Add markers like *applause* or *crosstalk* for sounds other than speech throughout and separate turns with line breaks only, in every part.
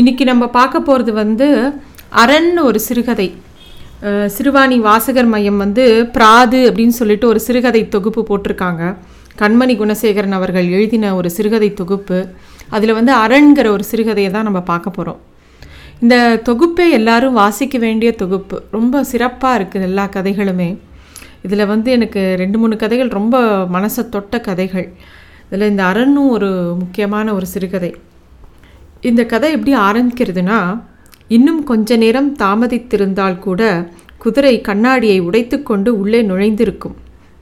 இன்றைக்கி நம்ம பார்க்க போகிறது வந்து அரண் ஒரு சிறுகதை. சிறுவாணி வாசகர் மையம் வந்து பிராது அப்படின்னு சொல்லிட்டு ஒரு சிறுகதை தொகுப்பு போட்டிருக்காங்க. கண்மணி குணசேகரன் அவர்கள் எழுதின ஒரு சிறுகதை தொகுப்பு. அதில் வந்து அரண்கிற ஒரு சிறுகதையை தான் நம்ம பார்க்க போகிறோம் இந்த தொகுப்பே எல்லாரும் வாசிக்க வேண்டிய தொகுப்பு. ரொம்ப சிறப்பாக இருக்குது எல்லா கதைகளுமே. இதில் வந்து எனக்கு ரெண்டு மூணு கதைகள் ரொம்ப மனசை தொட்ட கதைகள். இதில் இந்த அரணும் ஒரு முக்கியமான ஒரு சிறுகதை. இந்த கதை எப்படி ஆரம்பிக்கிறதுனா இன்னும் கொஞ்ச நேரம் தாமதித்திருந்தால் கூட குதிரை கண்ணாடியை உடைத்துக்கொண்டு உள்ளே நுழைந்திருக்கும்.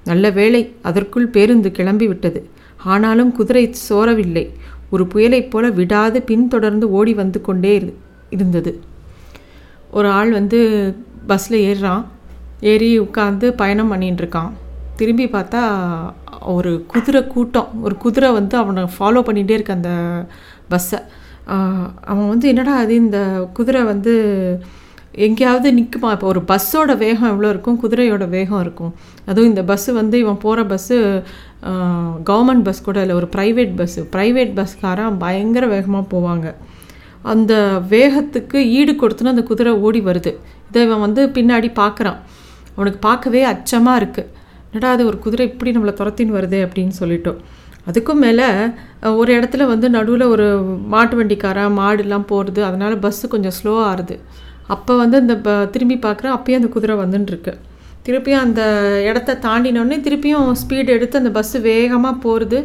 நல்ல வேளை அதற்குள் பேருந்து கிளம்பி விட்டது. ஆனாலும் குதிரை சோரவில்லை. ஒரு புயலைப் போல விடாது பின்தொடர்ந்து ஓடி வந்து கொண்டே இருந்தது. ஒரு ஆள் வந்து பஸ்ஸில் ஏறுறான். ஏறி உட்காந்து பயணம் பண்ணிட்டு இருக்கான் திரும்பி பார்த்தா ஒரு குதிரை கூட்டம். ஒரு குதிரை வந்து அவனை ஃபாலோ பண்ணிகிட்டே இருக்க அந்த பஸ்ஸை. அவன் வந்து என்னடா அது இந்த குதிரை வந்து எங்கேயாவது நிற்குமா இப்போ ஒரு பஸ்ஸோட வேகம் எவ்வளோ இருக்கும்? குதிரையோட வேகம் இருக்கும். அதுவும் இந்த பஸ்ஸு வந்து இவன் போகிற பஸ்ஸு கவர்மெண்ட் பஸ் கூட இல்லை ஒரு ப்ரைவேட் பஸ்ஸு. ப்ரைவேட் பஸ்காரன் பயங்கர வேகமாக போவாங்க. அந்த வேகத்துக்கு ஈடு கொடுத்துன்னு அந்த குதிரை ஓடி வருது. இதை இவன் வந்து பின்னாடி பார்க்குறான் அவனுக்கு பார்க்கவே அச்சமாக இருக்குது என்னடா அது ஒரு குதிரை இப்படி நம்மளை துரத்தின்னு வருதே அப்படின்னு சொல்லிட்டோம். அதுக்கும் மேலே ஒரு இடத்துல வந்து நடுவில் ஒரு மாட்டு வண்டிக்காரன் மாடுலாம் போகிறது அதனால் பஸ்ஸு கொஞ்சம் ஸ்லோ ஆகுது அப்போ வந்து அந்த ப திரும்பி பார்க்குறேன் அப்பயும் அந்த குதிரை வந்துட்டுருக்கு திருப்பியும் அந்த இடத்த தாண்டினோடனே திருப்பியும் ஸ்பீடு எடுத்து அந்த பஸ்ஸு வேகமாக போகிறது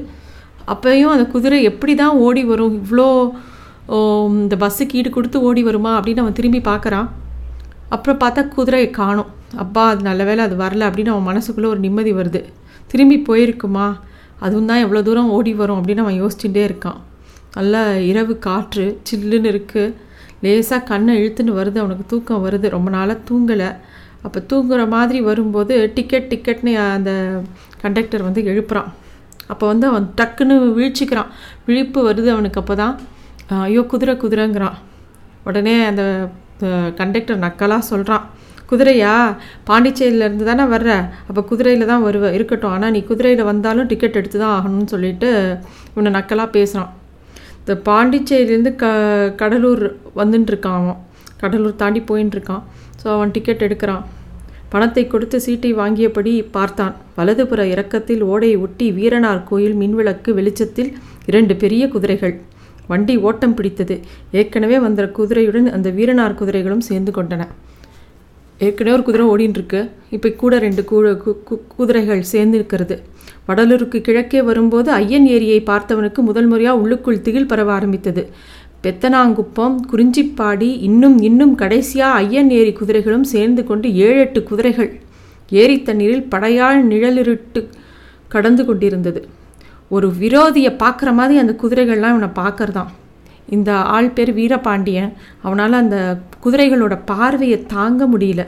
அப்பயும் அந்த குதிரை எப்படி தான் ஓடி வரும் இவ்வளோ இந்த பஸ்ஸுக்கு ஈடு கொடுத்து ஓடி வருமா அப்படின்னு அவன் திரும்பி பார்க்குறான் அப்புறம் பார்த்தா குதிரையை காணும். அப்பா அது நல்ல வேலை அது வரல அப்படின்னு அவன் மனசுக்குள்ளே ஒரு நிம்மதி வருது. திரும்பி போயிருக்குமா? அதுவும் தான் எவ்வளோ தூரம் ஓடி வரும் அப்படின்னு அவன் யோசிச்சுட்டே இருக்கான். நல்ல இரவு காற்று சில்லுன்னு இருக்குது லேசாக கண்ணை இழுத்துன்னு வருது அவனுக்கு தூக்கம் வருது. ரொம்ப நாளாக தூங்கலை. அப்போ தூங்குற மாதிரி வரும்போது டிக்கெட் டிக்கெட்னு அந்த கண்டக்டர் வந்து எழுப்புறான். அப்போ வந்து அவன் டக்குன்னு வீழ்ச்சிக்கிறான். விழிப்பு வருது அவனுக்கு அப்போ தான் ஐயோ குதிரை குதிரைங்கிறான். உடனே அந்த கண்டக்டர் நக்கலாக சொல்கிறான் குதிரையா? பாண்டிச்சேரியிலேருந்து தானே வர்ற. அப்போ குதிரையில் தான் வருவ. இருக்கட்டும். ஆனால் நீ குதிரையில் வந்தாலும் டிக்கெட் எடுத்து தான் ஆகணும்னு சொல்லிட்டு இவனை நக்கலாக பேசுகிறான் இந்த பாண்டிச்சேரியிலேருந்து க கடலூர் வந்துட்டுருக்கான் அவன். கடலூர் தாண்டி போயின்ட்டுருக்கான் ஸோ அவன் டிக்கெட் எடுக்கிறான். பணத்தை கொடுத்து சீட்டை வாங்கியபடி பார்த்தான். வலதுபுற இறக்கத்தில் ஓடையை ஒட்டி வீரனார் கோயில் மின்விளக்கு வெளிச்சத்தில் இரண்டு பெரிய குதிரைகள். வண்டி ஓட்டம் பிடித்தது. ஏற்கனவே வந்த குதிரையுடன் அந்த வீரனார் குதிரைகளும் சேர்ந்து கொண்டன. ஏற்கனவே ஒரு குதிரை ஓடின்னு இருக்கு இப்போ கூட ரெண்டு கு- கு- குதிரைகள் சேர்ந்து இருக்கிறது வடலூருக்கு கிழக்கே வரும்போது ஐயன் ஏரியை பார்த்தவனுக்கு முதல் முறையாக உள்ளுக்குள் திகில் பரவ ஆரம்பித்தது. பெத்தனாங்குப்பம் குறிஞ்சிப்பாடி இன்னும் இன்னும் கடைசியாக ஐயன் ஏரி குதிரைகளும் சேர்ந்து கொண்டு ஏழு எட்டு குதிரைகள் ஏரி தண்ணீரில் படையாள் நிழலிருட்டு கடந்து கொண்டிருந்தது. ஒரு விரோதியை பார்க்குற மாதிரி அந்த குதிரைகள்லாம் இவனை பார்க்கறதான். இந்த ஆள் பேர் வீரபாண்டியன். அவனால் அந்த குதிரைகளோட பார்வையை தாங்க முடியல.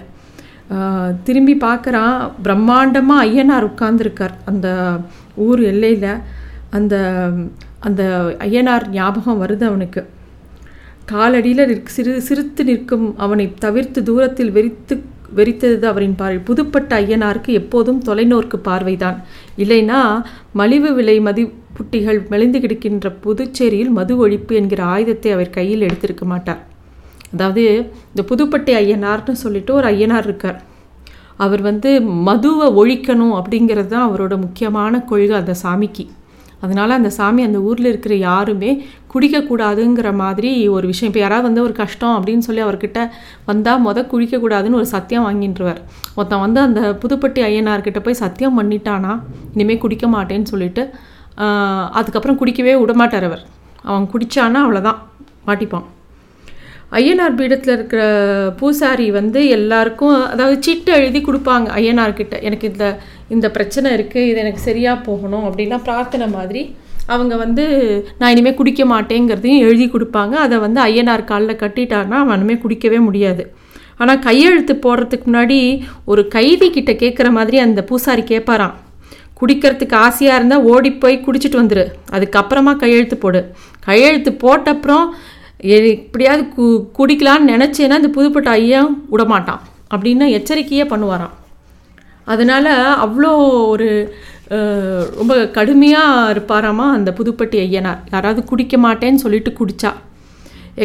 திரும்பி பார்க்குறான் பிரம்மாண்டமாக ஐயனார் உட்கார்ந்துருக்கார் அந்த ஊர் எல்லையில். அந்த அந்த ஐயனார் ஞாபகம் வருது அவனுக்கு. காலடியில் நிற்க- சிறு சிரித்து நிற்கும் அவனை தவிர்த்து தூரத்தில் வெறித்து வெறித்தது அவரின் பார்வை. புதுப்பட்ட ஐயனாருக்கு எப்போதும் தொலைநோக்கு பார்வைதான். இல்லைனா மலிவு விலை மதி புட்டிகள் மெலிந்து கிடக்கின்ற புதுச்சேரியில் மது ஒழிப்பு என்கிற ஆயுதத்தை அவர் கையில் எடுத்திருக்க மாட்டார். அதாவது இந்த புதுப்பட்டை ஐயனார்னு சொல்லிட்டு ஒரு ஐயனார் இருக்கார். அவர் வந்து மதுவை ஒழிக்கணும் அப்படிங்கிறது தான் அவரோட முக்கியமான கொள்கை அந்த சாமிக்கு. அதனால் அந்த சாமி அந்த ஊரில் இருக்கிற யாருமே குடிக்கக்கூடாதுங்கிற மாதிரி ஒரு விஷயம். இப்போ யாராவது வந்து ஒரு கஷ்டம் அப்படின்னு சொல்லி அவர்கிட்ட வந்தால் மொதல் குடிக்கக்கூடாதுன்னு ஒரு சத்தியம் வாங்கிட்டுருவார் ஒருத்தன் வந்து அந்த புதுப்பட்டி ஐயனார்கிட்ட போய் சத்தியம் பண்ணிட்டானா இனிமேல் குடிக்க மாட்டேன்னு சொல்லிட்டு அதுக்கப்புறம் குடிக்கவே விடமாட்டார் அவர். அவன் குடித்தானா அவ்வளோதான் மாட்டிப்பான். ஐயனார் பீடத்தில் இருக்கிற பூசாரி வந்து எல்லாருக்கும் அதாவது சீட்டு எழுதி கொடுப்பாங்க ஐயனார்கிட்ட. எனக்கு இந்த இந்த பிரச்சனை இருக்குது இது எனக்கு சரியாக போகணும் அப்படின்னா பிரார்த்தனை மாதிரி அவங்க வந்து நான் இனிமேல் குடிக்க மாட்டேங்கிறதையும் எழுதி கொடுப்பாங்க. அதை வந்து ஐயனார் காலில் கட்டிட்டாருன்னா அவன் இனிமேல் குடிக்கவே முடியாது. ஆனால் கையெழுத்து போடுறதுக்கு முன்னாடி ஒரு கைதி கிட்ட கேட்குற மாதிரி அந்த பூசாரி கேட்பாராம் குடிக்கிறதுக்கு ஆசையாக இருந்தால் ஓடி போய் குடிச்சிட்டு வந்துடு அதுக்கப்புறமா கையெழுத்து போடு. கையெழுத்து போட்டப்புறம் எ- எப்படியாவது கு குடிக்கலான்னு நினச்சேன்னா இந்த புதுப்பட்ட ஐயன் விடமாட்டான். அப்படின்னு எச்சரிக்கையே பண்ணுவாராம். அதனால் அவ்வளோ ஒரு ரொம்ப கடுமையாக இருப்பாராமா அந்த புதுப்பட்டி ஐயனார். யாராவது குடிக்க மாட்டேன்னு சொல்லிட்டு குடித்தா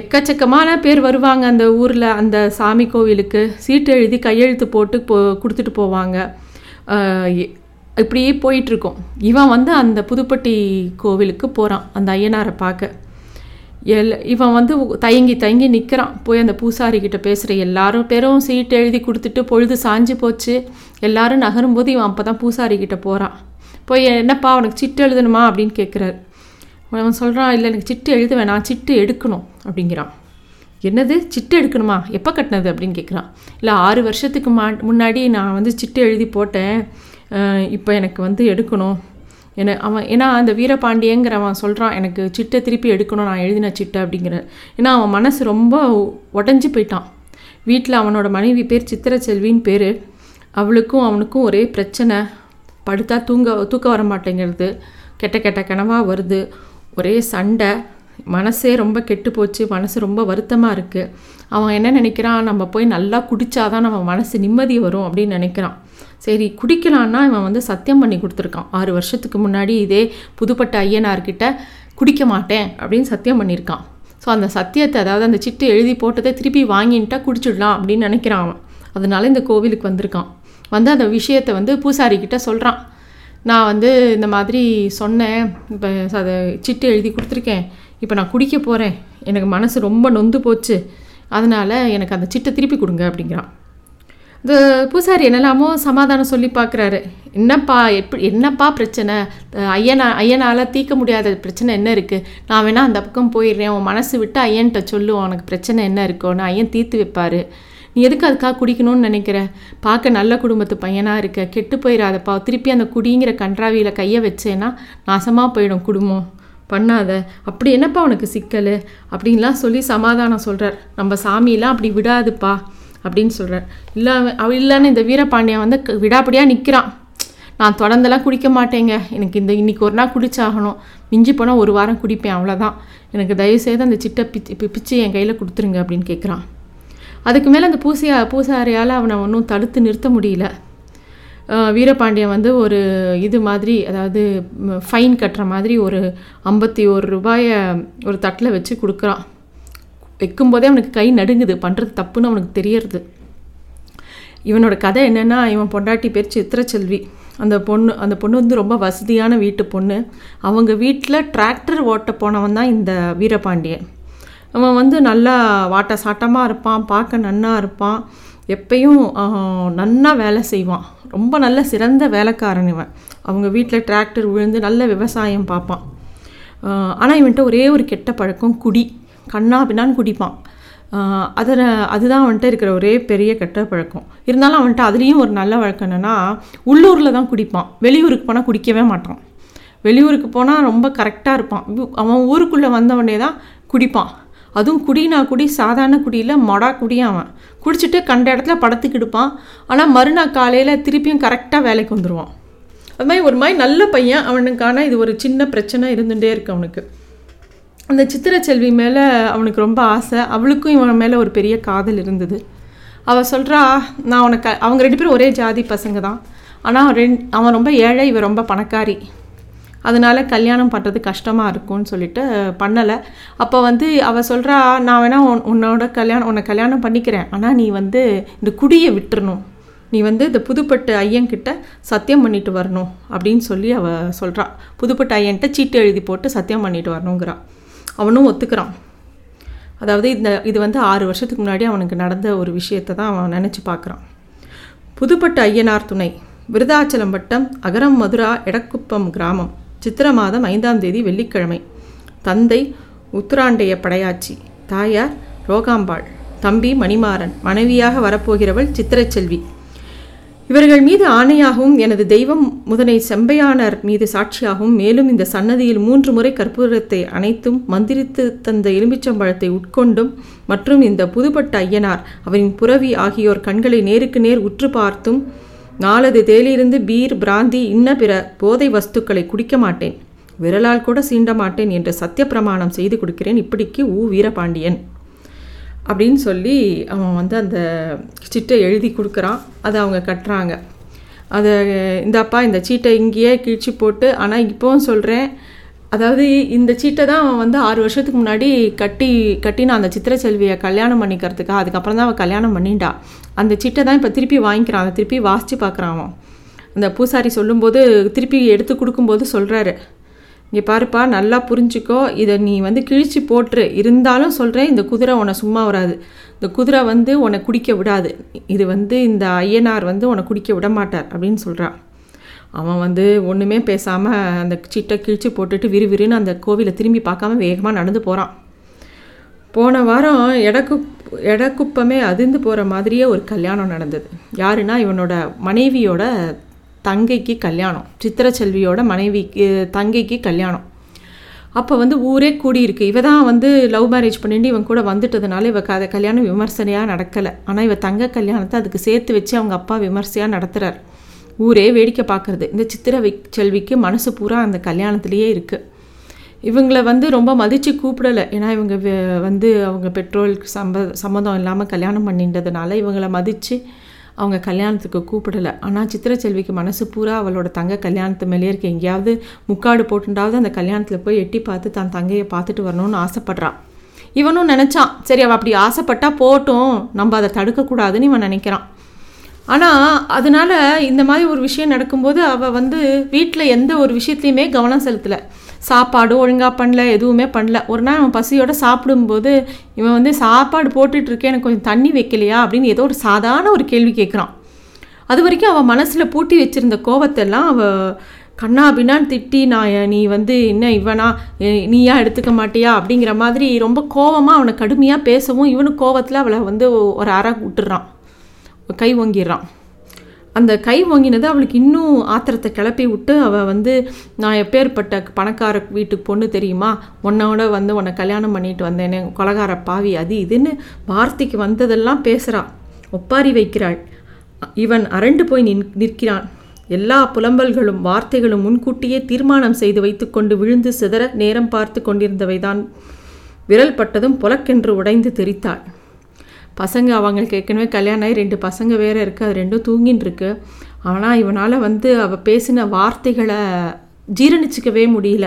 எக்கச்சக்கமான பேர் வருவாங்க அந்த ஊரில் அந்த சாமி கோவிலுக்கு. சீட்டு எழுதி கையெழுத்து போட்டு போ கொடுத்துட்டு போவாங்க. இப்படியே போயிட்டுருக்கோம் இவன் வந்து அந்த புதுப்பட்டி கோவிலுக்கு போகிறான் அந்த ஐயனாரை பார்க்க. எல் இவன் வந்து தயங்கி தயங்கி நிற்கிறான் போய் அந்த பூசாரி கிட்ட பேசுகிற எல்லாரும் பேரும் சீட்டு எழுதி கொடுத்துட்டு பொழுது சாஞ்சு போச்சு. எல்லாரும் நகரும்போது இவன் அப்போ தான் பூசாரிக்கிட்ட போகிறான் போய் என்னப்பா உனக்கு சிட்டு எழுதணுமா? அப்படின்னு கேட்குறாரு அவன் சொல்கிறான் இல்லை எனக்கு சிட்டு எழுத வேணாம் சிட்டு எடுக்கணும். அப்படிங்கிறான். என்னது? சிட்டு எடுக்கணுமா? எப்போ கட்டினது? அப்படின்னு கேட்குறான் இல்லை ஆறு வருஷத்துக்கு மா முன்னாடி நான் வந்து சிட்டு எழுதி போட்டேன். இப்போ எனக்கு வந்து எடுக்கணும். என அவன் ஏன்னா அந்த வீரபாண்டியங்கிறவன் சொல்கிறான் எனக்கு சிட்டை திருப்பி எடுக்கணும் நான் எழுதின சிட்டை அப்படிங்கிற. ஏன்னா அவன் மனசு ரொம்ப உடஞ்சி போயிட்டான். வீட்டில் அவனோட மனைவி பேர் சித்திரச்செல்வின்னு பேர். அவளுக்கும் அவனுக்கும் ஒரே பிரச்சனை. படுத்தா தூங்க தூக்கம் வர மாட்டேங்கிறது. கெட்ட கெட்ட கனவாக வருது. ஒரே சண்டை. மனசே ரொம்ப கெட்டு போச்சு. மனசு ரொம்ப வருத்தமாக இருக்குது அவன் என்ன நினைக்கிறான்? நம்ம போய் நல்லா குடித்தாதான் நம்ம மனசு நிம்மதி வரும் அப்படின்னு நினைக்கிறான். சரி குடிக்கலான்னா இவன் வந்து சத்தியம் பண்ணி கொடுத்துருக்கான். ஆறு வருஷத்துக்கு முன்னாடி இதே புதுப்பட்ட ஐயனார்கிட்ட குடிக்க மாட்டேன் அப்படின்னு சத்தியம் பண்ணியிருக்கான். ஸோ அந்த சத்தியத்தை அதாவது அந்த சிட்டு எழுதி போட்டதை திருப்பி வாங்கின்ட்டா குடிச்சிடலாம் அப்படின்னு நினைக்கிறான் அவன். அதனால இந்த கோவிலுக்கு வந்திருக்கான். வந்து அந்த விஷயத்தை வந்து பூசாரிக்கிட்ட சொல்கிறான் நான் வந்து இந்த மாதிரி சொன்னேன். இப்போ அதை சிட்டு எழுதி கொடுத்துருக்கேன். இப்போ நான் குடிக்க போகிறேன் எனக்கு மனசு ரொம்ப நொந்து போச்சு. அதனால் எனக்கு அந்த சிட்டை திருப்பி கொடுங்க அப்படிங்கிறான். இந்த பூசாரி என்னெல்லாமோ சமாதானம் சொல்லி பார்க்குறாரு. என்னப்பா எப்படி என்னப்பா பிரச்சனை? ஐயனா ஐயனால் தீர்க்க முடியாத பிரச்சனை என்ன இருக்குது நான் வேணால் அந்த பக்கம் போயிடுறேன். உன் மனசு விட்டு ஐயன்கிட்ட சொல்லுவோம் உனக்கு பிரச்சனை என்ன இருக்கோன்னு ஐயன் தீர்த்து வைப்பார். நீ எதுக்கு அதுக்காக குடிக்கணும்னு நினைக்கிற? பார்க்க நல்ல குடும்பத்து பையனாக இருக்க. கெட்டு போயிடாதப்பா திருப்பி அந்த குடிங்கிற கன்றாவியில் கையை வச்சேன்னா நாசமாக போயிடும் குடும்பம். பண்ணாத. அப்படி என்னப்பா உனக்கு சிக்கல்? அப்படின்லாம் சொல்லி சமாதானம் சொல்கிறார் நம்ம சாமியெல்லாம் அப்படி விடாதுப்பா. அப்படின்னு சொல்கிறார் இல்லை அவ இல்லைன்னு இந்த வீரபாண்டியன் வந்து க- நிற்கிறான் நான் தொடர்ந்தெல்லாம் குடிக்க மாட்டேங்க. எனக்கு இந்த இன்னைக்கு ஒரு நாள் குடிச்சாகணும். மிஞ்சி போனால் ஒரு வாரம் குடிப்பேன் அவ்வளோதான் எனக்கு தயவுசெய்து அந்த சிட்டை பிச்சு பிச்சு என் கையில் கொடுத்துருங்க அப்படின்னு கேட்குறான் அதுக்கு மேலே அந்த பூசியா பூசாரியால் அவனை ஒன்றும் தடுத்து நிறுத்த முடியல. வீரபாண்டியன் வந்து ஒரு இது மாதிரி அதாவது ஃபைன் கட்டுற மாதிரி ஒரு ஐம்பத்தி ஒரு ரூபாயை ஒரு தட்டில் வச்சு கொடுக்குறான். வைக்கும்போதே அவனுக்கு கை நடுங்குது. பண்ணுறது தப்புன்னு அவனுக்கு தெரியறது. இவனோட கதை என்னென்னா இவன் பொண்டாட்டி பேர் சித்திரச்செல்வி. அந்த பொண்ணு அந்த பொண்ணு வந்து ரொம்ப வசதியான வீட்டு பொண்ணு. அவங்க வீட்டில் டிராக்டர் ஓட்ட போனவன் தான் இந்த வீரபாண்டியன். அவன் வந்து நல்லா வாட்ட சாட்டமாக இருப்பான் பார்க்க நன்னா இருப்பான். எப்பயும் நன்னா வேலை செய்வான். ரொம்ப நல்ல சிறந்த வேலைக்காரன் இவன். அவங்க வீட்டில் டிராக்டர் விழுந்து நல்ல விவசாயம் பார்ப்பான். ஆனால் இவன்கிட்ட ஒரே ஒரு கெட்ட பழக்கம் குடி. கண்ணா பின்னான்னு குடிப்பான். அதில் அதுதான் வந்துட்டு இருக்கிற ஒரே பெரிய கெட்ட பழக்கம். இருந்தாலும் அவன்கிட்ட அதுலேயும் ஒரு நல்ல வழக்கம் என்னென்னா உள்ளூரில் தான் குடிப்பான். வெளியூருக்கு போனால் குடிக்கவே மாட்டான். வெளியூருக்கு போனால் ரொம்ப கரெக்டாக இருப்பான். அவன் ஊருக்குள்ளே வந்தவனே தான் குடிப்பான். அதுவும் குடினா குடி சாதாரண குடியில் மொடா குடி அவன். குடிச்சிட்டு கண்ட இடத்துல படத்துக்கு எடுப்பான் ஆனால் மறுநாள் காலையில் திருப்பியும் கரெக்டாக வேலைக்கு வந்துடுவான் அது மாதிரி ஒரு மாதிரி நல்ல பையன் அவனுக்கான இது ஒரு சின்ன பிரச்சனை இருந்துகிட்டே இருக்கு அவனுக்கு. அந்த சித்திரச்செல்வி மேலே அவனுக்கு ரொம்ப ஆசை. அவளுக்கும் இவன் மேலே ஒரு பெரிய காதல் இருந்தது. அவள் சொல்கிறா நான் உனக்கு அவங்க ரெண்டு பேரும் ஒரே ஜாதி பசங்க தான். ஆனால் ரெண் அவன் ரொம்ப ஏழை இவன் ரொம்ப பணக்காரி. அதனால் கல்யாணம் பண்ணுறது கஷ்டமாக இருக்கும்னு சொல்லிட்டு பண்ணலை. அப்போ வந்து அவள் சொல்கிறா நான் வேணால் உன் உன்னோட கல்யாணம் உன்னை கல்யாணம் பண்ணிக்கிறேன். ஆனால் நீ வந்து இந்த குடியை விட்டுறணும். நீ வந்து இந்த புதுப்பட்டு ஐயன்கிட்ட சத்தியம் பண்ணிட்டு வரணும். அப்படின்னு சொல்லி அவள் சொல்கிறா புதுப்பட்டு ஐயன்கிட்ட சீட்டு எழுதி போட்டு சத்தியம் பண்ணிட்டு வரணுங்கிறான் அவனும் ஒத்துக்கிறான். அதாவது இந்த இது வந்து ஆறு வருஷத்துக்கு முன்னாடி அவனுக்கு நடந்த ஒரு விஷயத்தை தான் அவன் நினச்சி பார்க்குறான். புதுப்பட்டு ஐயனார் துணை விருதாச்சலம் வட்டம் அகரம் மதுரா எடக்குப்பம் கிராமம் சித்திர மாதம் ஐந்தாம் தேதி வெள்ளிக்கிழமை. தந்தை உத்துராண்டைய படையாச்சி தாயார் ரோகாம்பாள் தம்பி மணிமாறன் மனைவியாக வரப்போகிறவள் சித்திரச்செல்வி இவர்கள் மீது ஆணையாகவும் எனது தெய்வம் முதனை செம்பையானர் மீது சாட்சியாகவும் மேலும் இந்த சன்னதியில் மூன்று முறை கற்பூரத்தை அனைத்தும் மந்திரித்து தந்த எலுமிச்சம்பழத்தை உட்கொண்டும் மற்றும் இந்த புதுப்பட்ட ஐயனார் அவரின் புரவி ஆகியோர் கண்களை நேருக்கு நேர் உற்று பார்த்தும் நாளது தேலிருந்து பீர் பிராந்தி இன்ன பிற போதை வஸ்துக்களை குடிக்க மாட்டேன். விரலால் கூட சீண்ட மாட்டேன் என்று சத்திய பிரமாணம் செய்து கொடுக்கிறேன். இப்படிக்கு ஊ வீரபாண்டியன். அப்படின்னு சொல்லி அவன் வந்து அந்த சிட்டை எழுதி கொடுக்குறான். அதை அவங்க கட்டுறாங்க. அதை இந்தாப்பா இந்த சீட்டை இங்கேயே கிழிச்சு போட்டு ஆனால் இப்போவும் சொல்கிறேன் அதாவது இந்த சீட்டை தான் அவன் வந்து ஆறு வருஷத்துக்கு முன்னாடி கட்டி கட்டின அந்த சித்திரச்செல்வியை கல்யாணம் பண்ணிக்கிறதுக்கு அதுக்கப்புறம் தான் அவன் கல்யாணம் பண்ணிட்டா. அந்த சீட்டை தான் இப்போ திருப்பி வாங்கிக்கிறான். அதை திருப்பி வாசித்து பார்க்குறான் அவன். அந்த பூசாரி சொல்லும்போது திருப்பி எடுத்து கொடுக்கும்போது சொல்கிறாரு இங்கே பாருப்பா நல்லா புரிஞ்சுக்கோ. இதை நீ வந்து கிழிச்சு போட்டுரு. இருந்தாலும் சொல்கிறேன் இந்த குதிரை உன்னை சும்மா வராது. இந்த குதிரை வந்து உன்னை குடிக்க விடாது. இது வந்து இந்த ஐயனார் வந்து உன்னை குடிக்க விட மாட்டார் அப்படின்னு சொல்கிறான் அவன் வந்து ஒன்றுமே பேசாமல் அந்த சீட்டை கிழிச்சு போட்டுட்டு விறுவிறுன்னு அந்த கோவிலை திரும்பி பார்க்காம வேகமாக நடந்து போகிறான் போன வாரம் எடக்கு எடக்குப்பமே அதிர்ந்து போகிற மாதிரியே ஒரு கல்யாணம் நடந்தது. யாருன்னா இவனோட மனைவியோட தங்கைக்கு கல்யாணம். சித்திரச்செல்வியோட மனைவிக்கு தங்கைக்கு கல்யாணம். அப்போ வந்து ஊரே கூடியிருக்கு. இவ தான் வந்து லவ் மேரேஜ் பண்ணிட்டு இவன் கூட வந்துட்டதுனால இவ கதை கல்யாணம் விமர்சனையாக நடக்கலை. ஆனால் இவ தங்க கல்யாணத்தை அதுக்கு சேர்த்து வச்சு அவங்க அப்பா விமர்சையாக நடத்துகிறார் ஊரே வேடிக்கை பார்க்குறது. இந்த சித்திர செல்விக்கு மனசு பூரா அந்த கல்யாணத்துலேயே இருக்குது இவங்கள வந்து ரொம்ப மதித்து கூப்பிடலை. ஏன்னா இவங்க வந்து அவங்க பெட்ரோலுக்கு சம்ப சம்மந்தம் இல்லாமல் கல்யாணம் பண்ணின்றதுனால இவங்கள மதித்து அவங்க கல்யாணத்துக்கு கூப்பிடலை. ஆனால் சித்திரச்செல்விக்கு மனசு பூரா அவளோட தங்க கல்யாணத்து மேலே இருக்க. எங்கேயாவது முக்காடு போட்டுண்டாவது அந்த கல்யாணத்தில் போய் எட்டி பார்த்து தான் தங்கையை பார்த்துட்டு வரணும்னு ஆசைப்பட்றான். இவனும் நினச்சான் சரி அவள் அப்படி ஆசைப்பட்டா போட்டும். நம்ம அதை தடுக்கக்கூடாதுன்னு இவன் நினைக்கிறான். ஆனால் அதனால இந்த மாதிரி ஒரு விஷயம் நடக்கும்போது அவள் வந்து வீட்டில் எந்த ஒரு விஷயத்துலையுமே கவனம் செலுத்தலை. சாப்பாடு ஒழுங்காக பண்ணல எதுவுமே பண்ணல. ஒரு நாள் அவன் பசியோடு சாப்பிடும்போது இவன் வந்து சாப்பாடு போட்டுட்ருக்கேன் எனக்கு கொஞ்சம் தண்ணி வைக்கலையா? அப்படின்னு ஏதோ ஒரு சாதாரண ஒரு கேள்வி கேட்குறான். அது வரைக்கும் அவன் மனசில் பூட்டி வச்சுருந்த கோவத்தெல்லாம் அவள் கண்ணாபின்னான்னு திட்டி நான் நீ வந்து என்ன இவனா? நீயா எடுத்துக்க மாட்டியா? அப்படிங்கிற மாதிரி ரொம்ப கோவமாக அவனை கடுமையாக பேசவும் இவனும் கோவத்தில் அவளை வந்து ஒரு அற விட்டுறான். கை ஓங்கிடுறான். அந்த கை வாங்கினது அவளுக்கு இன்னும் ஆத்திரத்தை கிளப்பி விட்டு அவள் வந்து நான் எப்பேற்பட்ட பணக்கார வீட்டுக்கு பொண்ணு தெரியுமா? உன்னோட வந்து உன்னை கல்யாணம் பண்ணிட்டு வந்தேனே கொலகார பாவி அது இதுன்னு வார்த்தைக்கு வந்ததெல்லாம் பேசுகிறாள் ஒப்பாரி வைக்கிறாள். இவன் அரண்டு போய் நின் நிற்கிறான். எல்லா புலம்பல்களும் வார்த்தைகளும் முன்கூட்டியே தீர்மானம் செய்து வைத்துக்கொண்டு விழுந்து சிதற நேரம் பார்த்து கொண்டிருந்தவைதான். விரல் பட்டதும் புலக்கென்று உடைந்து தெரித்தாள். பசங்க அவங்களுக்கு ஏற்கனவே கல்யாணம் ஆகி ரெண்டு பசங்க வேறு இருக்குது அது ரெண்டும் தூங்கின்னு இருக்கு ஆனால் இவனால் வந்து அவள் பேசின வார்த்தைகளை ஜீரணிச்சிக்கவே முடியல.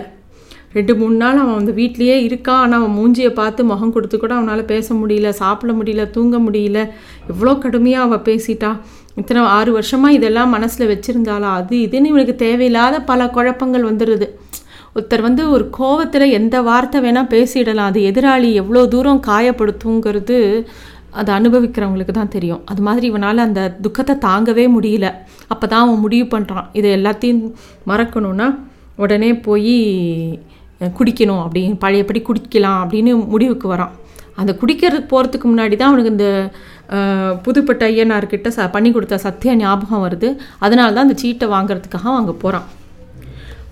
ரெண்டு மூணு நாள் அவன் வந்து வீட்லேயே இருக்கான் ஆனால் அவன் மூஞ்சியை பார்த்து முகம் கொடுத்து கூட அவனால் பேச முடியல சாப்பிட முடியல தூங்க முடியல. எவ்வளோ கடுமையாக அவள் பேசிட்டா. இத்தனை ஆறு வருஷமாக இதெல்லாம் மனசில் வச்சுருந்தாளா? அது இதுன்னு இவனுக்கு தேவையில்லாத பல குழப்பங்கள் வந்துடுது ஒருத்தர் வந்து ஒரு கோவத்தில் எந்த வார்த்தை வேணால் பேசிடலாம். அது எதிராளி எவ்வளோ தூரம் காயப்படுத்துங்கிறது அதை அனுபவிக்கிறவங்களுக்கு தான் தெரியும். அது மாதிரி இவனால் அந்த துக்கத்தை தாங்கவே முடியல. அப்போ தான் அவன் முடிவு பண்ணுறான் இதை எல்லாத்தையும் மறக்கணும்னா உடனே போய் குடிக்கணும் அப்படின்னு பழையபடி குடிக்கலாம் அப்படின்னு முடிவுக்கு வரான். அந்த குடிக்கிறதுக்கு போகிறதுக்கு முன்னாடி தான் அவனுக்கு இந்த புதுப்பட்ட ஐயனார்கிட்ட ச பண்ணி கொடுத்த சத்திய ஞாபகம் வருது. அதனால தான் அந்த சீட்டை வாங்குறதுக்காக அங்கே போகிறான்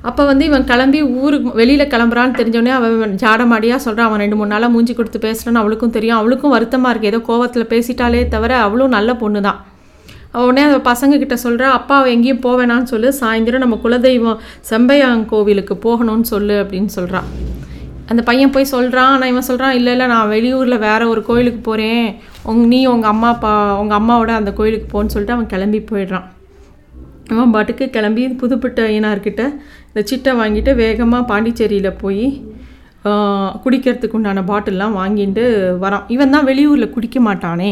அப்போ வந்து இவன் கிளம்பி ஊருக்கு வெளியில் கிளம்புறான்னு தெரிஞ்சோடனே அவன் ஜாடமாடியாக சொல்கிறான் அவன் ரெண்டு மூணு நாளாக மூஞ்சி கொடுத்து பேசுகிறான்னு அவளுக்கும் தெரியும். அவளுக்கும் வருத்தமாக இருக்குது ஏதோ கோவத்தில் பேசிட்டாலே தவிர அவளும் நல்ல பொண்ணு தான் உடனே அந்த பசங்கக்கிட்ட சொல்கிறா அப்பா அவள் எங்கேயும் போவேணான்னு சொல்லு. சாயந்தரம் நம்ம குலதெய்வம் செம்பையாங் கோவிலுக்கு போகணும்னு சொல்லு அப்படின்னு சொல்கிறான் அந்த பையன் போய் சொல்கிறான் ஆனால் இவன் சொல்கிறான் இல்லை இல்லை நான் வெளியூரில் வேறு ஒரு கோயிலுக்கு போகிறேன் உங் நீ உங்கள் அம்மா அப்பா உங்கள் அம்மாவோட அந்த கோயிலுக்கு போன்னு சொல்லிட்டு அவன் கிளம்பி போயிடுறான். அவன் பாட்டுக்கு கிளம்பி புதுப்பட்ட ஐயனார்கிட்ட இந்த சிட்டை வாங்கிட்டு வேகமாக பாண்டிச்சேரியில் போய் குடிக்கிறதுக்கு உண்டான பாட்டில்லாம் வாங்கிட்டு வரான். இவன் தான் வெளியூரில் குடிக்க மாட்டானே.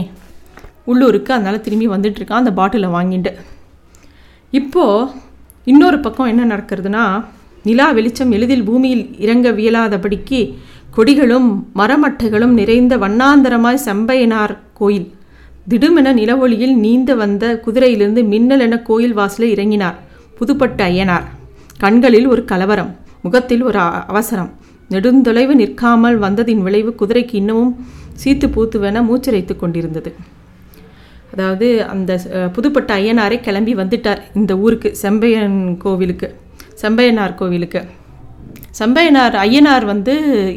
உள்ளூருக்கு அதனால் திரும்பி வந்துட்டுருக்கான் அந்த பாட்டிலை வாங்கிட்டு. இப்போது இன்னொரு பக்கம் என்ன நடக்கிறதுனா நிலா வெளிச்சம் எளிதில் பூமியில் இறங்க வியலாதபடிக்கு கொடிகளும் மரமட்டைகளும் நிறைந்த வண்ணாந்தரமாய் செம்பையனார் கோயில். திடுமென நிலவொளியில் நீந்த வந்த குதிரையிலிருந்து மின்னல் என கோயில் வாசலில் இறங்கினார். புதுப்பட்ட ஐயனார். கண்களில் ஒரு கலவரம் முகத்தில் ஒரு அவசரம். நெடுந்தொலைவு நிற்காமல் வந்ததின் விளைவு குதிரைக்கு இன்னமும் சீத்து பூத்துவென மூச்சரைத்து கொண்டிருந்தது. அதாவது அந்த புதுப்பட்ட ஐயனாரே கிளம்பி வந்துட்டார் இந்த ஊருக்கு செம்பையன் கோவிலுக்கு செம்பையனார் கோவிலுக்கு. செம்பையனார் ஐயனார் வந்து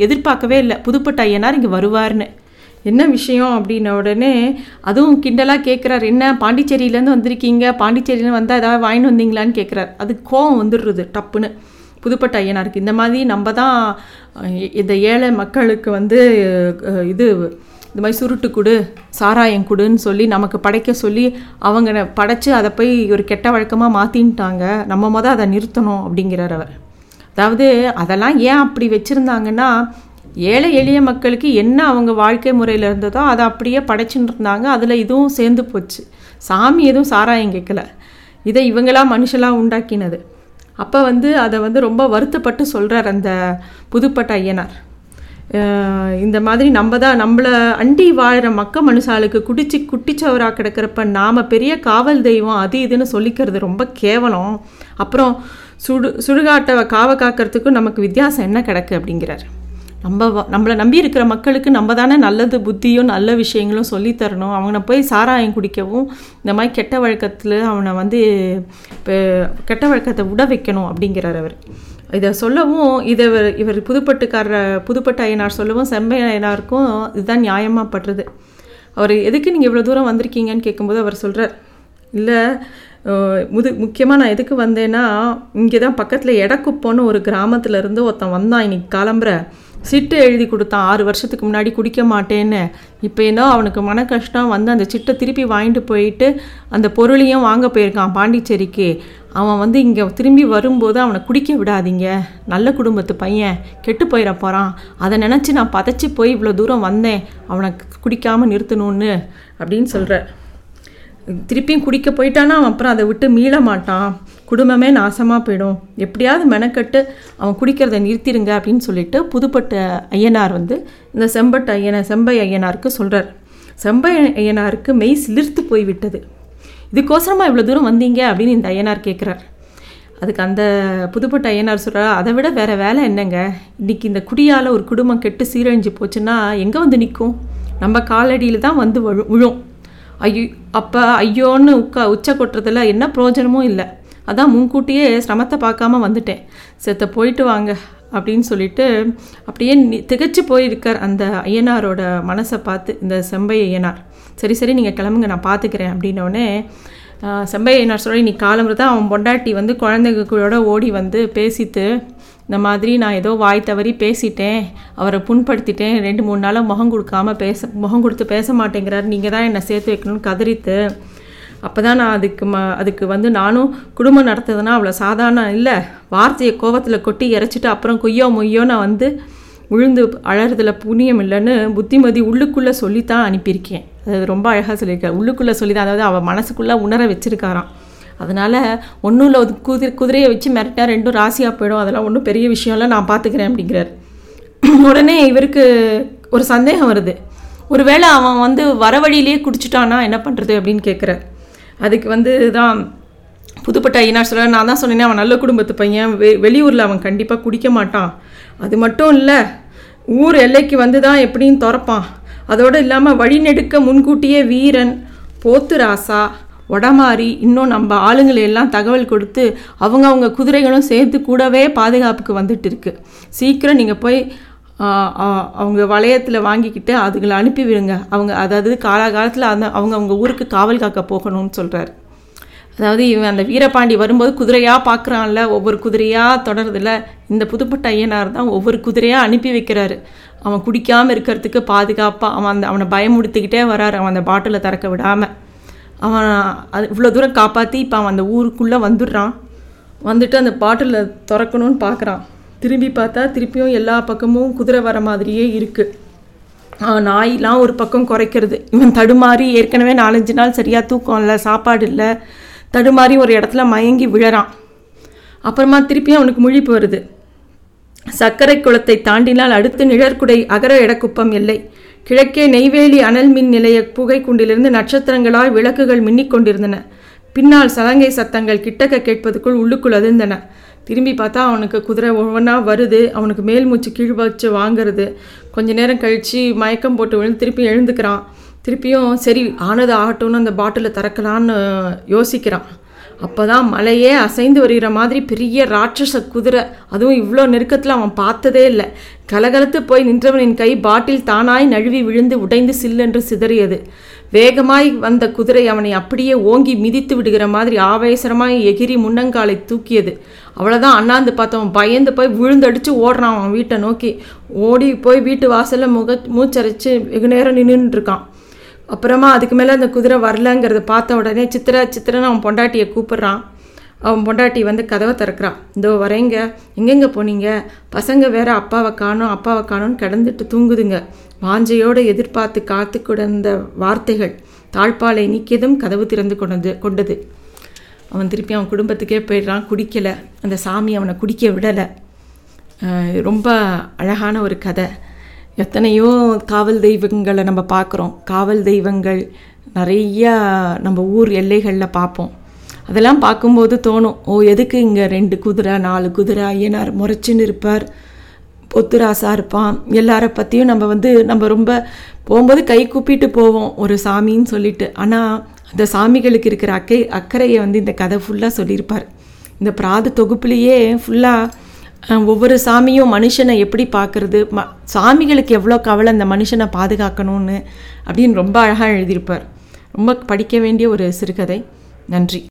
எதிர்பார்க்கவே இல்லை. புதுப்பட்ட ஐயனார் இங்கே வருவார்னு என்ன விஷயம் அப்படின்ன உடனே அதுவும் கிண்டலாக கேட்குறாரு என்ன பாண்டிச்சேரியிலேருந்து வந்திருக்கீங்க? பாண்டிச்சேரியிலேருந்து வந்தால் ஏதாவது வாங்கிட்டு வந்தீங்களான்னு கேட்குறாரு அது கோவம் வந்துடுறது டப்புன்னு. புதுப்பட்ட ஐயனாருக்கு. இந்த மாதிரி நம்ம தான் இந்த ஏழை மக்களுக்கு வந்து இது இந்த மாதிரி சுருட்டு கொடு சாராயம் கொடுன்னு சொல்லி நமக்கு படைக்க சொல்லி அவங்க படைச்சு அதை போய் ஒரு கெட்ட வழக்கமாக மாற்றின்ட்டாங்க நம்ம மொதல் அதை நிறுத்தணும் அப்படிங்கிறார் அவர். அதாவது அதெல்லாம் ஏன் அப்படி வச்சுருந்தாங்கன்னா ஏழை எளிய மக்களுக்கு என்ன அவங்க வாழ்க்கை முறையில் இருந்ததோ அதை அப்படியே படைச்சுன்னு இருந்தாங்க. அதில் இதுவும் சேர்ந்து போச்சு. சாமி எதுவும் சாராயம் கேட்கல. இதை இவங்களாம் மனுஷெல்லாம் உண்டாக்கினது. அப்போ வந்து அதை வந்து ரொம்ப வருத்தப்பட்டு சொல்கிறார் அந்த புதுப்பட்ட ஐயனார். இந்த மாதிரி நம்ம தான் நம்மளை அண்டி வாழ்கிற மக்க மனுஷாளுக்கு குடிச்சு குட்டிச்சவராக கிடக்கிறப்ப நாம் பெரிய காவல் தெய்வம் அது இதுன்னு சொல்லிக்கிறது ரொம்ப கேவலம். அப்புறம் சுடு சுடுகாட்டை காவ காக்கிறதுக்கும் நமக்கு வித்தியாசம் என்ன கிடக்கு அப்படிங்கிறார். நம்ம நம்மளை நம்பி இருக்கிற மக்களுக்கு நம்ம தானே நல்லது புத்தியும் நல்ல விஷயங்களும் சொல்லித் தரணும் அவனை போய் சாராயம் குடிக்கவும் இந்த மாதிரி கெட்ட வழக்கத்தில் அவனை வந்து இப்போ கெட்ட வழக்கத்தை விட வைக்கணும் அப்படிங்கிறார் அவர். இதை சொல்லவும் இதை இவர் இவர் புதுப்பட்டுக்காரர் புதுப்பட்டு ஐயனார் சொல்லவும் செம்பை ஐயனாருக்கும் இதுதான் நியாயமாக படுறது. அவர் எதுக்கு நீங்கள் இவ்வளோ தூரம் வந்திருக்கீங்கன்னு கேட்கும்போது அவர் சொல்கிறார் இல்லை முது முக்கியமாக நான் எதுக்கு வந்தேன்னா இங்கே தான் பக்கத்தில் எடக்குப்போன்னு ஒரு கிராமத்துலேருந்து ஒருத்தன் வந்தான் இன்னைக்கு கிளம்புற சிட்டு எழுதி கொடுத்தான். ஆறு வருஷத்துக்கு முன்னாடி குடிக்க மாட்டேன்னு. இப்போ ஏதோ அவனுக்கு மன கஷ்டம் வந்து அந்த சிட்டை திருப்பி வாங்கிட்டு போயிட்டு அந்த பொருளையும் வாங்க போயிருக்கான் பாண்டிச்சேரிக்கு. அவன் வந்து இங்கே திரும்பி வரும்போது அவனை குடிக்க விடாதீங்க. நல்ல குடும்பத்து பையன். கெட்டு போயிட போகிறான் அதை நினச்சி நான் பதைச்சி போய் இவ்வளோ தூரம் வந்தேன். அவனை குடிக்காமல் நிறுத்தணும்னு அப்படின்னு சொல்கிற திருப்பியும் குடிக்க போயிட்டானா? அவன் அப்புறம் அதை விட்டு மீள மாட்டான். குடும்பமே நாசமாக போயிடும். எப்படியாவது மெனக்கட்டு அவன் குடிக்கிறத நிறுத்திடுங்க அப்படின்னு சொல்லிட்டு புதுப்பட்ட ஐயனார் வந்து இந்த செம்பட்டு ஐயன செம்பை ஐயனாருக்கு சொல்கிறார் செம்பை ஐயனாருக்கு மெய் சிலிர்த்து போய்விட்டது. இதுக்கோசரமாக இவ்வளோ தூரம் வந்தீங்க? அப்படின்னு இந்த ஐயனார் கேட்குறார் அதுக்கு அந்த புதுப்பட்ட ஐயனார் சொல்கிறார் அதை விட வேறு வேலை என்னங்க? இன்றைக்கி இந்த குடியால் ஒரு குடும்பம் கெட்டு சீரழிஞ்சு போச்சுன்னா எங்கே வந்து நிற்கும் நம்ம காலடியில் தான் வந்து விழும். ஐயோ அப்போ ஐயோன்னு உக்கா உச்ச கொட்டுறதுல என்ன பிரயோஜனமும் இல்லை. அதான் முன்கூட்டியே சிரமத்தை பார்க்காம வந்துட்டேன். செத்த போயிட்டு வாங்க அப்படின்னு சொல்லிட்டு அப்படியே திகச்சு திகைச்சு போயிருக்கார் அந்த ஐயனாரோட மனசை பார்த்து இந்த செம்பை ஐயனார். சரி சரி நீங்கள் கிளம்புங்க நான் பார்த்துக்கிறேன் அப்படின்னோடனே செம்பை ஐயனார் சொல்லி நீ காலம்புற தான் அவன் பொண்டாட்டி வந்து குழந்தைகளோட ஓடி வந்து பேசிட்டு இந்த மாதிரி நான் ஏதோ வாய் தவறி பேசிட்டேன் அவரை புண்படுத்திட்டேன் ரெண்டு மூணு நாளாக முகம் கொடுக்காம பேச முகம் கொடுத்து பேச மாட்டேங்கிறார் நீங்கள் தான் என்னை சேர்த்து வைக்கணும்னு கதறித்து அப்போ தான் நான் அதுக்கு ம அதுக்கு வந்து நானும் குடும்பம் நடத்துதுன்னா அவ்வளோ சாதாரண இல்லை. வார்த்தையை கோவத்தில் கொட்டி இறைச்சிட்டு அப்புறம் கொய்யோ மொய்யோ நான் வந்து விழுந்து அழறதுல புண்ணியம் இல்லைன்னு புத்திமதி உள்ளுக்குள்ளே சொல்லித்தான் அனுப்பியிருக்கேன். அது ரொம்ப அழகாக சொல்லியிருக்காரு உள்ளுக்குள்ளே சொல்லி தான் அதாவது அவள் மனசுக்குள்ளே உணர வச்சிருக்காராம். அதனால் ஒன்றும் இல்லை குதிரை குதிரையை வச்சு மிரட்டா ரெண்டும் ராசியாக போயிடும். அதெல்லாம் ஒன்றும் பெரிய விஷயம்லாம் நான் பார்த்துக்கிறேன் அப்படிங்கிறார். *clears throat* உடனே இவருக்கு ஒரு சந்தேகம் வருது. ஒருவேளை அவன் வந்து வர வழியிலேயே குடிச்சிட்டானா என்ன பண்ணுறது அப்படின்னு கேட்குறார் அதுக்கு வந்து தான் புதுப்பட்ட ஐயனார் நான் தான் சொன்னேனே அவன் நல்ல குடும்பத்து பையன் வெ வெளியூரில் அவன் கண்டிப்பாக குடிக்க மாட்டான். அது மட்டும் இல்லை ஊர் எல்லைக்கு வந்து தான் எப்படின்னு திறப்பான். அதோடு இல்லாமல் வழிநெடுக்க முன்கூட்டியே வீரன் போத்து ராசா உடமாறி இன்னும் நம்ம ஆளுங்களை எல்லாம் தகவல் கொடுத்து அவங்க அவங்க குதிரைகளும் சேர்த்து கூடவே பாதுகாப்புக்கு வந்துட்டு இருக்கு. சீக்கிரம் நீங்கள் போய் அவங்க வளையத்தில் வாங்கிக்கிட்டு அதுகளை அனுப்பி விடுங்க. அவங்க அதாவது காலாகாலத்தில் அந்த அவங்க அவங்க ஊருக்கு காவல் காக்க போகணும்னு சொல்கிறார் அதாவது இவன் அந்த வீரபாண்டி வரும்போது குதிரையாக பார்க்குறான்ல ஒவ்வொரு குதிரையாக தொடருதில்ல இந்த புதுப்பட்ட ஐயனார் தான் ஒவ்வொரு குதிரையாக அனுப்பி வைக்கிறாரு. அவன் குடிக்காமல் இருக்கிறதுக்கு பாதுகாப்பாக அவன் அந்த அவனை பயமுடுத்திக்கிட்டே வராரு அவன் அந்த பாட்டிலை திறக்க விடாமல் அவன் அது இவ்வளோ தூரம் காப்பாற்றி இப்போ அவன் அந்த ஊருக்குள்ளே வந்துடுறான். வந்துட்டு அந்த பாட்டிலை திறக்கணும்னு பார்க்குறான் திரும்பி பார்த்தா திருப்பியும் எல்லா பக்கமும் குதிரை வர மாதிரியே இருக்குது நாயெலாம் ஒரு பக்கம் குறைக்கிறது. இவன் தடுமாறி ஏற்கனவே நாலஞ்சு நாள் சரியாக தூக்கம் இல்லை சாப்பாடு இல்லை. தடுமாறி ஒரு இடத்துல மயங்கி விழறான். அப்புறமா திருப்பியும் அவனுக்கு முழிப்பு வருது. சர்க்கரை குளத்தை தாண்டினால் அடுத்து நிழற்குடை அகர எடக்குப்பம் இல்லை. கிழக்கே நெய்வேலி அனல் மின் நிலைய புகை குண்டிலிருந்து நட்சத்திரங்களாய் விளக்குகள் மின்னிக் கொண்டிருந்தன. பின்னால் சலங்கை சத்தங்கள் கிட்டக்க கேட்பதுக்குள் உள்ளுக்குள் அதிர்ந்தன. திரும்பி பார்த்தா அவனுக்கு குதிரை ஒவ்வொன்றா வருது. அவனுக்கு மேல் மூச்சு கீழ் வச்சு வாங்குறது. கொஞ்ச நேரம் கழித்து மயக்கம் போட்டு விழுந்து திருப்பி எழுந்துக்கிறான். திருப்பியும் சரி ஆனது ஆகட்டும்னு அந்த பாட்டிலை திறக்கலான்னு யோசிக்கிறான். அப்போ தான் மலையே அசைந்து வருகிற மாதிரி பெரிய ராட்சச குதிரை. அதுவும் இவ்வளோ நெருக்கத்தில் அவன் பார்த்ததே இல்லை. கலகலத்து போய் நின்றவனின் கை பாட்டில் தானாய் நழுவி விழுந்து உடைந்து சில்லென்று சிதறியது. வேகமாய் வந்த குதிரை அவனை அப்படியே ஓங்கி மிதித்து விடுகிற மாதிரி ஆவேசரமாய் எகிரி முன்னங்காலை தூக்கியது. அவ்வளோதான் அண்ணாந்து பார்த்தவன் பயந்து போய் விழுந்தடிச்சு ஓடுறான் அவன் வீட்டை நோக்கி. ஓடி போய் வீட்டு வாசலில் முக மூச்சரைச்சு வெகு நேரம் நின்றுட்டுருக்கான் அப்புறமா அதுக்கு மேலே அந்த குதிரை வரலங்கிறத பார்த்த உடனே சித்திர சித்திரன்னு அவன் பொண்டாட்டியை கூப்பிட்றான். அவன் பொண்டாட்டி வந்து கதவை திறக்கிறான். இதோ வரேங்க. எங்கெங்கே போனீங்க? பசங்க வேற அப்பாவை காணும் அப்பாவை காணோம்னு கிடந்துட்டு தூங்குதுங்க. வாஞ்சையோடு எதிர்பார்த்து காத்து கிடந்த வார்த்தைகள் தாழ்பாலை நீக்கியதும் கதவு திறந்து கொண்டது கொண்டது. அவன் திருப்பி அவன் குடும்பத்துக்கே போயிடுறான் குடிக்கலை. அந்த சாமி அவனை குடிக்க விடலை. ரொம்ப அழகான ஒரு கதை. எத்தனையோ காவல் தெய்வங்களை நம்ம பார்க்குறோம். காவல் தெய்வங்கள் நிறையா நம்ம ஊர் எல்லைகளில் பார்ப்போம். அதெல்லாம் பார்க்கும்போது தோணும் ஓ எதுக்கு இங்கே ரெண்டு குதிரை நாலு குதிரை ஐயனார் முறைச்சின்னு இருப்பார். பொத்துராசா இருப்பான். எல்லார பற்றியும் நம்ம வந்து நம்ம ரொம்ப போகும்போது கை கூப்பிட்டு போவோம் ஒரு சாமின்னு சொல்லிட்டு. ஆனால் அந்த சாமிகளுக்கு இருக்கிற அக்கை அக்கறையை வந்து இந்த கதை ஃபுல்லாக சொல்லியிருப்பார். இந்த பிராத தொகுப்புலேயே ஃபுல்லாக ஒவ்வொரு சாமியும் மனுஷனை எப்படி பார்க்குறது ம சாமிகளுக்கு எவ்வளோ கவலை அந்த மனுஷனை பாதுகாக்கணும்னு அப்படின்னு ரொம்ப அழகாக எழுதியிருப்பார். ரொம்ப படிக்க வேண்டிய ஒரு சிறுகதை. நன்றி.